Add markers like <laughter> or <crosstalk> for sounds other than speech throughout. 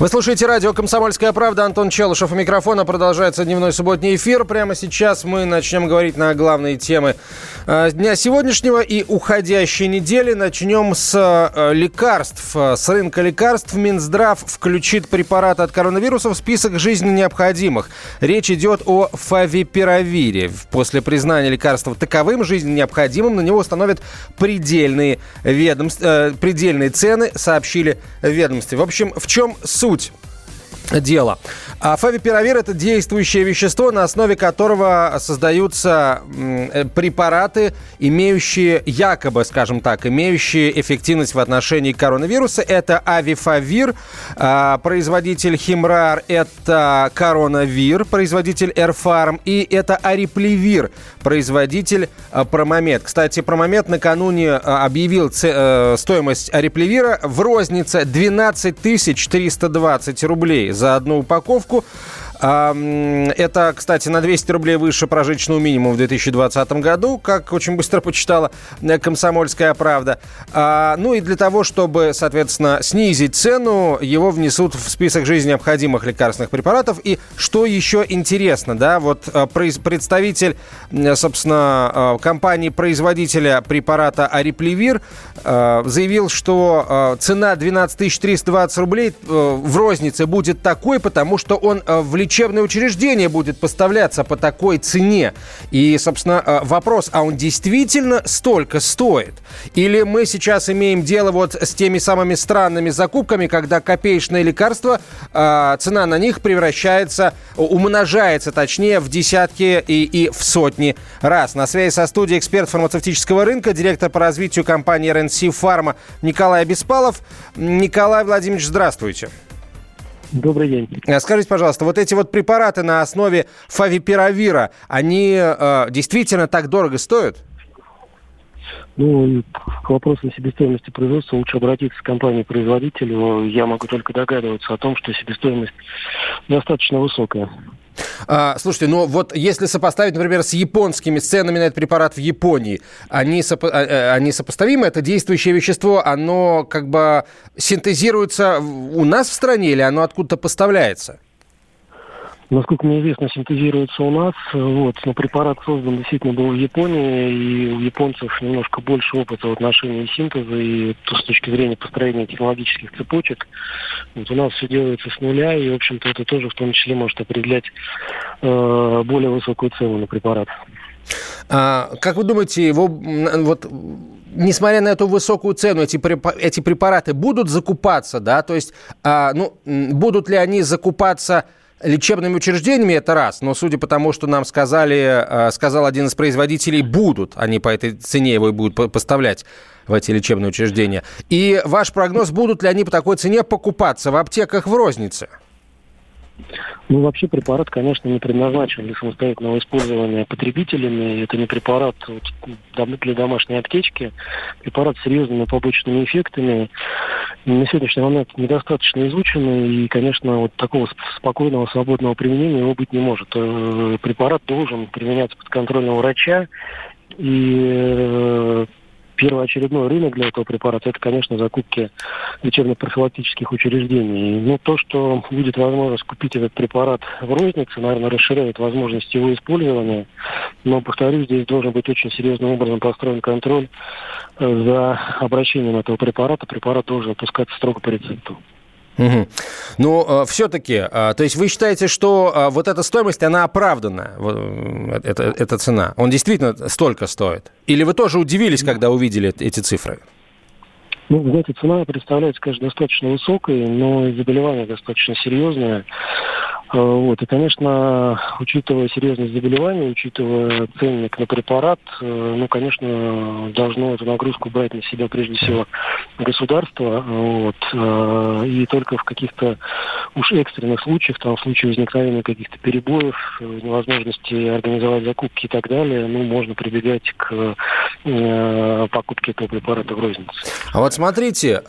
Вы слушаете радио «Комсомольская правда». Антон Челышев у микрофона. Продолжается дневной субботний эфир. Прямо сейчас мы начнем говорить на главные темы э, дня сегодняшнего и уходящей недели. Начнем с э, лекарств. С рынка лекарств Минздрав включит препараты от коронавируса в список жизненно необходимых. Речь идет о фавипиравире. После признания лекарства таковым жизненно необходимым на него установят предельные, ведомств, э, предельные цены, сообщили ведомстве. В общем, в чем суть? суть дела. А фавипиравир – это действующее вещество, на основе которого создаются э, препараты, имеющие, якобы, скажем так, имеющие эффективность в отношении коронавируса. Это авифавир, а, производитель Химрар – это коронавир, производитель Эрфарм, и это ариплевир, производитель а, Промомед. Кстати, Промомед накануне а, объявил э, стоимость ариплевира в рознице 12 320 рублей за одну упаковку. Это, кстати, на 200 рублей выше прожиточного минимума в 2020 году, как очень быстро почитала э, «Комсомольская правда». А, ну и для того, чтобы, соответственно, снизить цену, его внесут в список жизни необходимых лекарственных препаратов. И что еще интересно, да, вот э, представитель, собственно, э, компании-производителя препарата Ариплевир заявил, что цена 12 320 рублей в рознице будет такой, потому что он влечет лечебное учреждение будет поставляться по такой цене. И, собственно, э, вопрос, а он действительно столько стоит? Или мы сейчас имеем дело вот с теми самыми странными закупками, когда копеечные лекарства, э, цена на них превращается, умножается, точнее, в десятки и, и в сотни раз. На связи со студией эксперт фармацевтического рынка, директор по развитию компании РНС Фарма Николай Беспалов. Николай Владимирович, здравствуйте. Добрый день. Э, скажите, пожалуйста, вот эти вот препараты на основе фавипиравира, они э, действительно так дорого стоят? Ну, к вопросу себестоимости производства лучше обратиться к компании-производителю. Я могу только догадываться о том, что себестоимость достаточно высокая. А, слушайте, ну вот если сопоставить, например, с японскими ценами на этот препарат в Японии, они, сопо- а, э, они сопоставимы? Это действующее вещество, оно как бы синтезируется у нас в стране или оно откуда-то поставляется? Насколько мне известно, синтезируется у нас. Вот. Но препарат создан действительно был в Японии, и у японцев немножко больше опыта в отношении синтеза и то, с точки зрения построения технологических цепочек. Вот у нас все делается с нуля, и, в общем-то, это тоже в том числе может определять э, более высокую цену на препарат. А, как вы думаете, его вот несмотря на эту высокую цену, эти, эти препараты будут закупаться, да? То есть, а, ну, будут ли они закупаться лечебными учреждениями это раз, но судя по тому, что нам сказали, э, сказал один из производителей, будут они по этой цене его и будут поставлять в эти лечебные учреждения. И ваш прогноз, будут ли они по такой цене покупаться в аптеках в рознице? Ну, вообще препарат, конечно, не предназначен для самостоятельного использования потребителями. Это не препарат для домашней аптечки. Препарат с серьезными побочными эффектами. На сегодняшний момент недостаточно изученный. И, конечно, вот такого спокойного, свободного применения его быть не может. Э, препарат должен применяться под контролем врача. И э, первоочередной рынок для этого препарата, это, конечно, закупки лечебно-профилактических учреждений. Но то, что будет возможность купить этот препарат в рознице, наверное, расширяет возможность его использования. Но, повторюсь, здесь должен быть очень серьезным образом построен контроль э, за обращением этого препарата. Препарат должен опускаться строго по рецепту. Угу. Ну, э, все-таки, э, то есть вы считаете, что э, вот эта стоимость, она оправдана, эта, эта цена? Он действительно столько стоит? Или вы тоже удивились, когда увидели эти цифры? Ну, знаете, цена представляется, конечно, достаточно высокой, но заболевание достаточно серьезное. Вот. И, конечно, учитывая серьезность заболевания, учитывая ценник на препарат, ну, конечно, должно эту нагрузку брать на себя прежде всего государство. Вот. И только в каких-то уж экстренных случаях, там, в случае возникновения каких-то перебоев, невозможности организовать закупки и так далее, ну, можно прибегать к э, покупке этого препарата в рознице. А вот смотрите,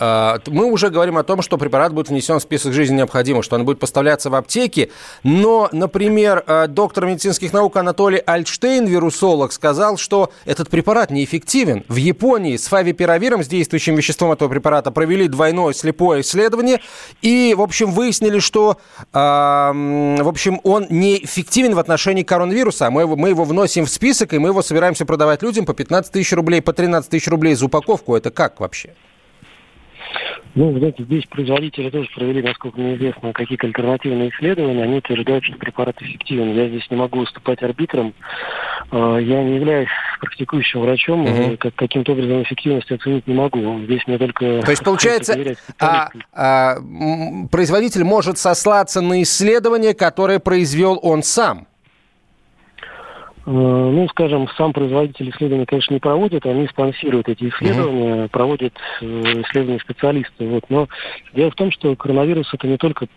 мы уже говорим о том, что препарат будет внесен в список жизни необходимых, что он будет поставляться в аптеке, но, например, а, доктор медицинских наук Анатолий Альтштейн, вирусолог, сказал, что этот препарат неэффективен. В Японии с фавипиравиром, с действующим веществом этого препарата, провели двойное слепое исследование и, в общем, выяснили, что, в общем, он неэффективен в отношении коронавируса. Мы, мы его вносим в список, и мы его собираемся продавать людям по 15 тысяч рублей, по 13 тысяч рублей за упаковку. Это как вообще? Ну, знаете, здесь производители тоже провели, насколько мне известно, какие-то альтернативные исследования. Они утверждают, что препарат эффективен. Я здесь не могу выступать арбитром. А, я не являюсь практикующим врачом. Угу. Как, каким-то образом эффективность оценить не могу. Здесь мне только... То есть, получается, а, а, производитель может сослаться на исследование, которое произвел он сам? Э, ну, скажем, сам производитель исследований, конечно, не проводит, они спонсируют эти исследования, mm-hmm. проводят э, исследования специалисты. Вот. Но дело в том, что коронавирус это не только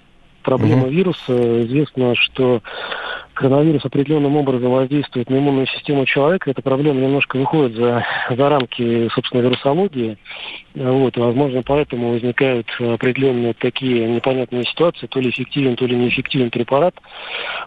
проблема mm-hmm. вируса. Известно, что коронавирус определенным образом воздействует на иммунную систему человека. Эта проблема немножко выходит за, за рамки, собственно, вирусологии. Вот, возможно, поэтому возникают определенные такие непонятные ситуации, то ли эффективен, то ли неэффективен препарат.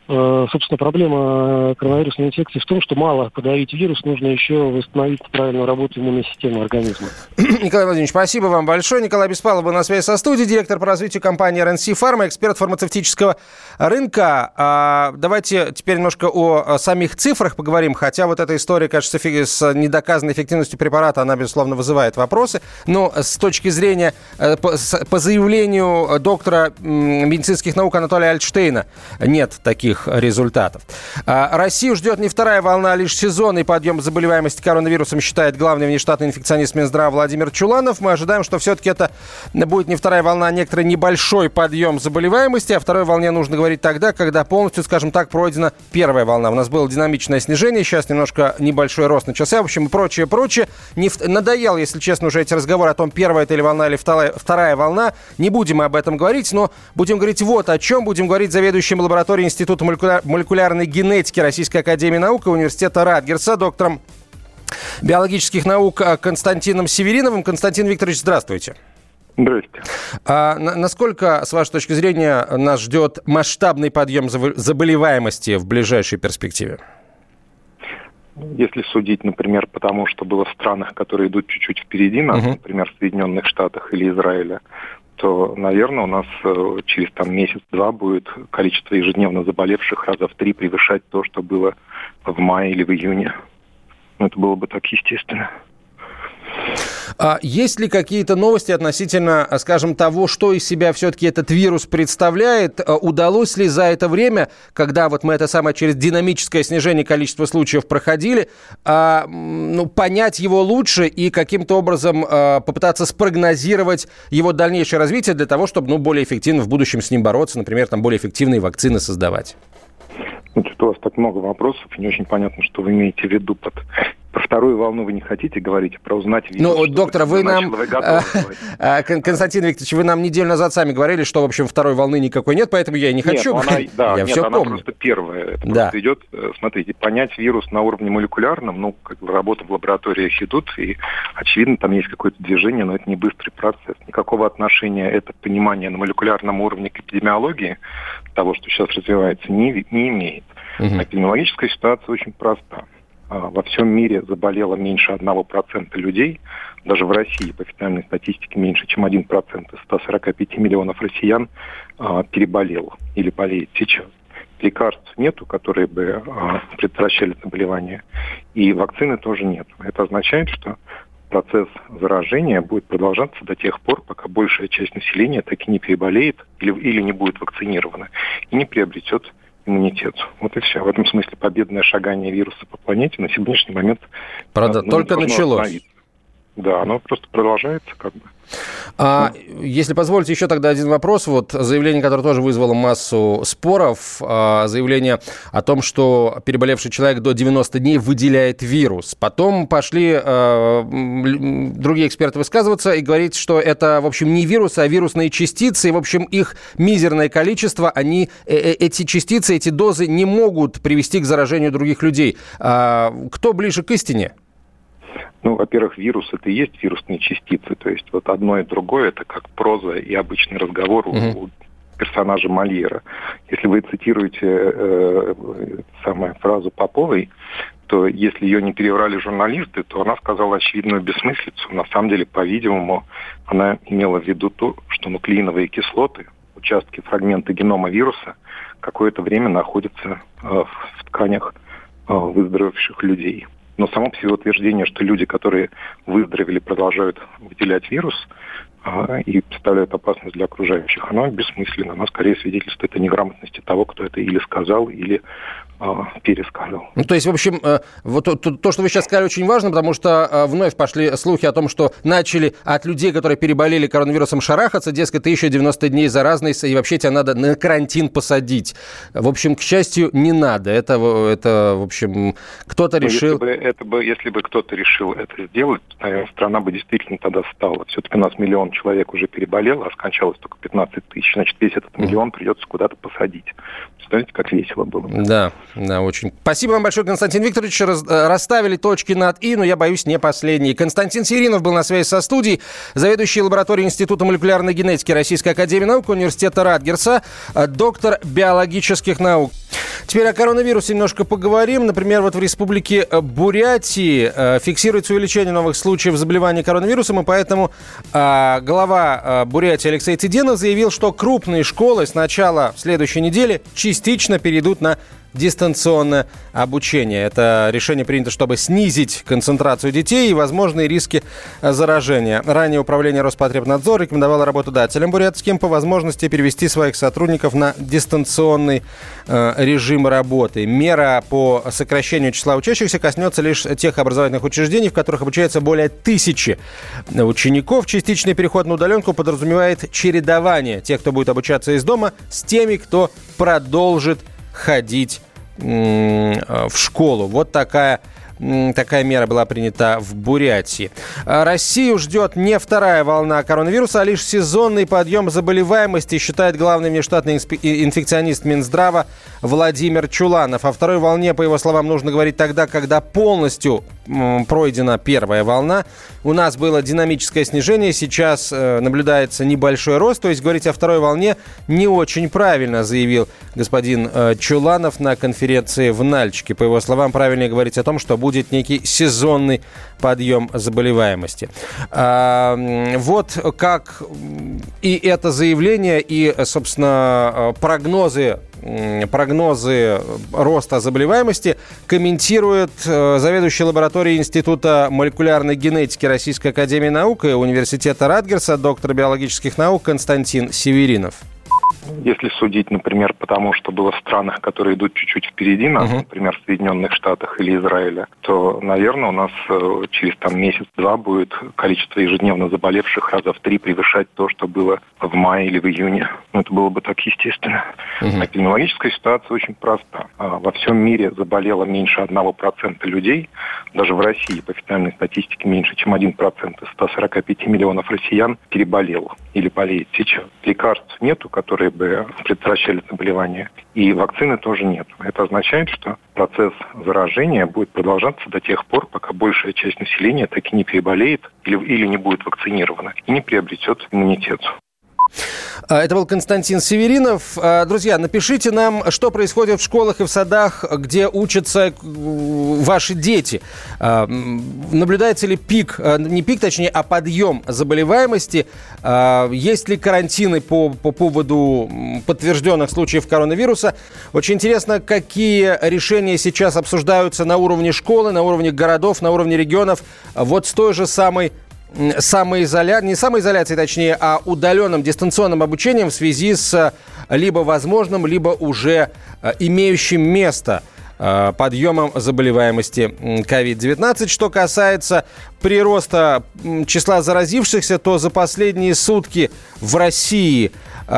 Э, собственно, проблема коронавирусной инфекции в том, что мало подавить вирус, нужно еще восстановить правильную работу иммунной системы организма. <clears throat> Николай Владимирович, спасибо вам большое. Николай Беспалов был на связи со студией, директор по развитию компании RNC Pharma, эксперт фармацевтического рынка. А, давайте теперь немножко о самих цифрах поговорим, хотя вот эта история, кажется, с недоказанной эффективностью препарата, она, безусловно, вызывает вопросы. Но с точки зрения, э, по заявлению доктора медицинских наук Анатолия Альтштейна, нет таких результатов. А, Россию ждет не вторая волна, а лишь сезонный подъем заболеваемости коронавирусом, считает главный внештатный инфекционист Минздрава Владимир Чуланов. Мы ожидаем, что все-таки это будет не вторая волна, а некоторый небольшой подъем заболеваемости. О второй волне нужно говорить тогда, когда полностью, скажем так, пройдена первая волна. У нас было динамичное снижение, сейчас немножко небольшой рост начался. В общем, и прочее, прочее. Не в... Надоел, если честно, уже эти разговоры о том, первая это или волна, или вторая, вторая волна. Не будем мы об этом говорить, но будем говорить вот о чем. Будем говорить заведующим лабораторией Института молекуляр... молекулярной генетики Российской Академии Наук и Университета Радгерса, доктором биологических наук Константином Севериновым. Константин Викторович, здравствуйте. Здравствуйте. А насколько, с вашей точки зрения, нас ждет масштабный подъем заболеваемости в ближайшей перспективе? Если судить, например, по тому, что было в странах, которые идут чуть-чуть впереди нас, uh-huh. например, в Соединенных Штатах или Израиле, то, наверное, у нас э, через там месяц-два будет количество ежедневно заболевших раза в три превышать то, что было в мае или в июне. Ну, это было бы так естественно. А есть ли какие-то новости относительно, скажем, того, что из себя все-таки этот вирус представляет? А удалось ли за это время, когда вот мы это самое через динамическое снижение количества случаев проходили, а, ну, понять его лучше и каким-то образом а, попытаться спрогнозировать его дальнейшее развитие для того, чтобы ну, более эффективно в будущем с ним бороться, например, там более эффективные вакцины создавать? Значит, у вас так много вопросов, не очень понятно, что вы имеете в виду под про вторую волну вы не хотите говорить, про узнать вирус. Ну, доктор, вы нам... <laughs> А, Константин Викторович, вы нам неделю назад сами говорили, что, в общем, второй волны никакой нет, поэтому я и не хочу. Нет, она, да, я нет, все она помню. просто первая. Это да. просто идет, э, смотрите, понять вирус на уровне молекулярном, ну, как бы работы в лабораториях идут, и, очевидно, там есть какое-то движение, но это не быстрый процесс. Никакого отношения это понимание на молекулярном уровне к эпидемиологии, того, что сейчас развивается, не, не имеет. Угу. Эпидемиологическая ситуация очень проста. А, во всем мире заболело меньше 1% людей, даже в России по официальной статистике меньше, чем 1% из 145 миллионов россиян а, переболел или болеет сейчас. Лекарств нету, которые бы а, предотвращали заболевание, и вакцины тоже нет. Это означает, что процесс заражения будет продолжаться до тех пор, пока большая часть населения так и не переболеет или, или не будет вакцинирована и не приобретет иммунитет. Вот и все. В этом смысле победное шагание вируса по планете на сегодняшний момент Правда, ну, только началось. Да, оно просто продолжается как бы. А, если позволите, еще тогда один вопрос. Вот заявление, которое тоже вызвало массу споров, а, заявление о том, что переболевший человек до 90 дней выделяет вирус. Потом пошли а, другие эксперты высказываться и говорить, что это, в общем, не вирусы, а вирусные частицы. И, в общем, их мизерное количество, они, э, э, эти частицы, эти дозы не могут привести к заражению других людей. А, кто ближе к истине? Ну, во-первых, вирус это и есть вирусные частицы. То есть вот одно и другое это как проза и обычный разговор mm-hmm. у персонажа Мольера. Если вы цитируете э, самую фразу Поповой, то если ее не переврали журналисты, то она сказала очевидную бессмыслицу. На самом деле, по-видимому, она имела в виду то, что нуклеиновые кислоты, участки фрагмента генома вируса, какое-то время находятся э, в тканях э, выздоровевших людей. Но само по себе утверждение, что люди, которые выздоровели, продолжают выделять вирус, и представляют опасность для окружающих, оно бессмысленно. Оно скорее свидетельствует о неграмотности того, кто это или сказал, или а, пересказал. Ну, то есть, в общем, э, вот то, то, что вы сейчас сказали, очень важно, потому что э, вновь пошли слухи о том, что начали от людей, которые переболели коронавирусом, шарахаться, дескать, ты еще 90 дней заразный, и вообще тебя надо на карантин посадить. В общем, к счастью, не надо. Это, это в общем, кто-то ну, решил... Если бы, это бы, если бы кто-то решил это сделать, наверное, страна бы действительно тогда стала. Все-таки у нас миллион человек уже переболел, а скончалось только 15 тысяч. Значит, весь этот миллион придется куда-то посадить. Представляете, как весело было. Да, да, очень. Спасибо вам большое, Константин Викторович. Раз, э, расставили точки над «и», но я боюсь, не последние. Константин Сиринов был на связи со студией, заведующий лабораторией Института молекулярной генетики Российской Академии Наук Университета Радгерса, э, доктор биологических наук. Теперь о коронавирусе немножко поговорим. Например, вот в республике э, Бурятии фиксируется увеличение новых случаев заболевания коронавирусом, и поэтому э, глава Бурятии Алексей Тиденов заявил, что крупные школы с начала следующей недели частично перейдут на дистанционное обучение. Это решение принято, чтобы снизить концентрацию детей и возможные риски заражения. Ранее управление Роспотребнадзора рекомендовало работодателям бурятским по возможности перевести своих сотрудников на дистанционный э, режим работы. Мера по сокращению числа учащихся коснется лишь тех образовательных учреждений, в которых обучается более тысячи учеников. Частичный переход на удаленку подразумевает чередование тех, кто будет обучаться из дома, с теми, кто продолжит ходить э, в школу. Вот такая такая мера была принята в Бурятии. А Россию ждет не вторая волна коронавируса, а лишь сезонный подъем заболеваемости, считает главный внештатный инфекционист Минздрава Владимир Чуланов. О второй волне, по его словам, нужно говорить тогда, когда полностью пройдена первая волна. У нас было динамическое снижение, сейчас э, наблюдается небольшой рост, то есть говорить о второй волне не очень правильно, заявил господин э, Чуланов на конференции в Нальчике. По его словам, правильнее говорить о том, что будет некий сезонный подъем заболеваемости. А, вот как и это заявление, и, собственно, э, прогнозы прогнозы роста заболеваемости комментирует э, заведующий лабораторией Института молекулярной генетики Российской Академии Наук и Университета Радгерса, доктор биологических наук Константин Северинов. Если судить, например, потому что было в странах, которые идут чуть-чуть впереди нас, uh-huh. например, в Соединенных Штатах или Израиле, то, наверное, у нас э, через там месяц-два будет количество ежедневно заболевших раза в три превышать то, что было в мае или в июне. Ну, это было бы так естественно. Uh-huh. Эпидемиологическая ситуация очень проста. А, во всем мире заболело меньше 1% людей. Даже в России, по официальной статистике, меньше, чем 1% из 145 миллионов россиян переболел или болеет сейчас. Лекарств нету, которые бы предотвращали заболевание. И вакцины тоже нет. Это означает, что процесс заражения будет продолжаться до тех пор, пока большая часть населения так и не переболеет или, или не будет вакцинирована и не приобретет иммунитет. А, это был Константин Северинов. А, друзья, напишите нам, что происходит в школах и в садах, где учатся э, ваши дети. А, наблюдается ли пик, не пик, точнее, а подъем заболеваемости? Есть ли карантины по, по поводу подтвержденных случаев коронавируса? Очень интересно, какие решения сейчас обсуждаются на уровне школы, на уровне городов, на уровне регионов. Вот с той же самой самоизоляцией, не самоизоляцией, точнее, а удаленным дистанционным обучением в связи с либо возможным, либо уже э, имеющим место подъемом заболеваемости COVID-19. Что касается прироста числа заразившихся, то за последние сутки в России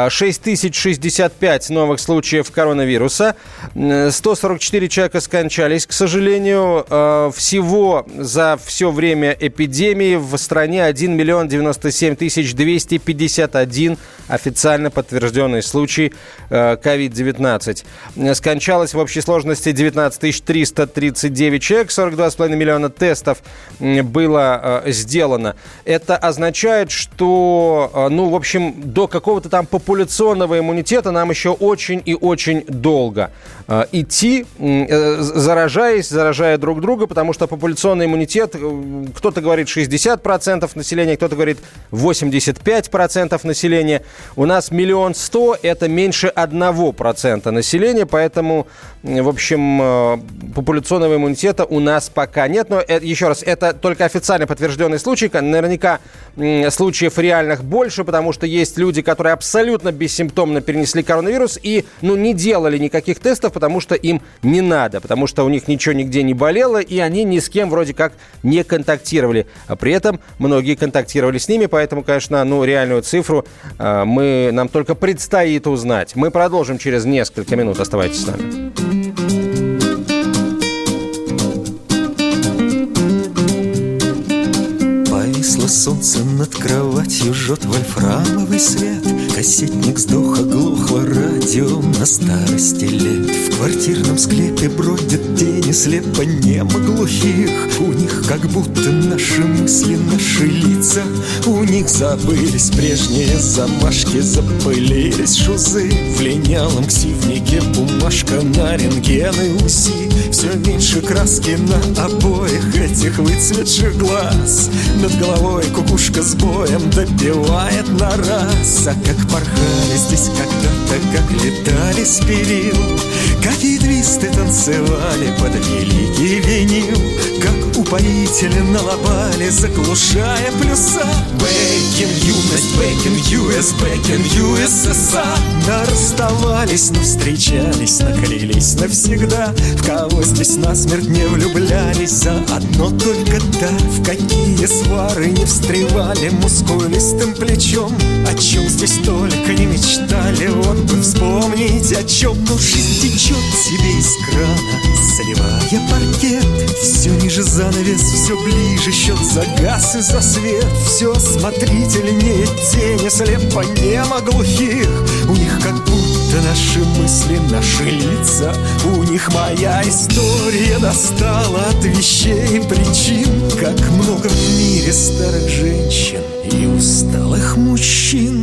6065 новых случаев коронавируса. 144 человека скончались, к сожалению. Всего за все время эпидемии в стране 1 миллион 97 тысяч 251 официально подтвержденный случай COVID-19. Скончалось в общей сложности 19 339 человек, 42,5 миллиона тестов было сделано. Это означает, что, ну, в общем, до какого-то там популяционного иммунитета нам еще очень и очень долго э, идти, э, заражаясь, заражая друг друга, потому что популяционный иммунитет, э, кто-то говорит 60% населения, кто-то говорит 85% населения. У нас миллион сто, это меньше одного процента населения, поэтому, в общем, популяционного иммунитета у нас пока нет. Но, еще раз, это только официально подтвержденный случай. Наверняка случаев реальных больше, потому что есть люди, которые абсолютно бессимптомно перенесли коронавирус и, ну, не делали никаких тестов, потому что им не надо, потому что у них ничего нигде не болело, и они ни с кем вроде как не контактировали. А при этом многие контактировали с ними, поэтому, конечно, ну, реальную цифру э, мы, нам только предстоит узнать. Мы продолжим через несколько минут. Оставайтесь с нами. Повисло солнце над кроватью, жжет вольфрамовый свет Кассетник сдох, оглохло радио на старости лет квартирном склепе бродят тени слепо немо глухих У них как будто наши мысли, наши лица. У них забылись прежние замашки, запылились шузы. В линялом ксивнике бумажка на рентген и УСИ Все меньше краски на обоих этих выцветших глаз. Над головой кукушка с боем добивает на раз. А как порхали здесь когда-то, как летали с перил Какие твисты танцевали под великий винил. Как упоительно лобали, заглушая плюса. Бэкин юность, бэкин US, бэкин USSR расставались, но встречались, наклялись навсегда. В кого здесь насмерть не влюблялись За одно только да, в какие свары не встревали Мускулистым плечом, о чем здесь только не мечтали Вот бы вспомнить, о чем, но жизнь течет себе из крана Сливая паркет, все ниже занавес, все ближе Счет за газ и за свет, все смотрительнее Тени слепо немо глухих. У них как будто наши мысли, наши лица. У них моя история достала от вещей и причин. Как много в мире старых женщин и усталых мужчин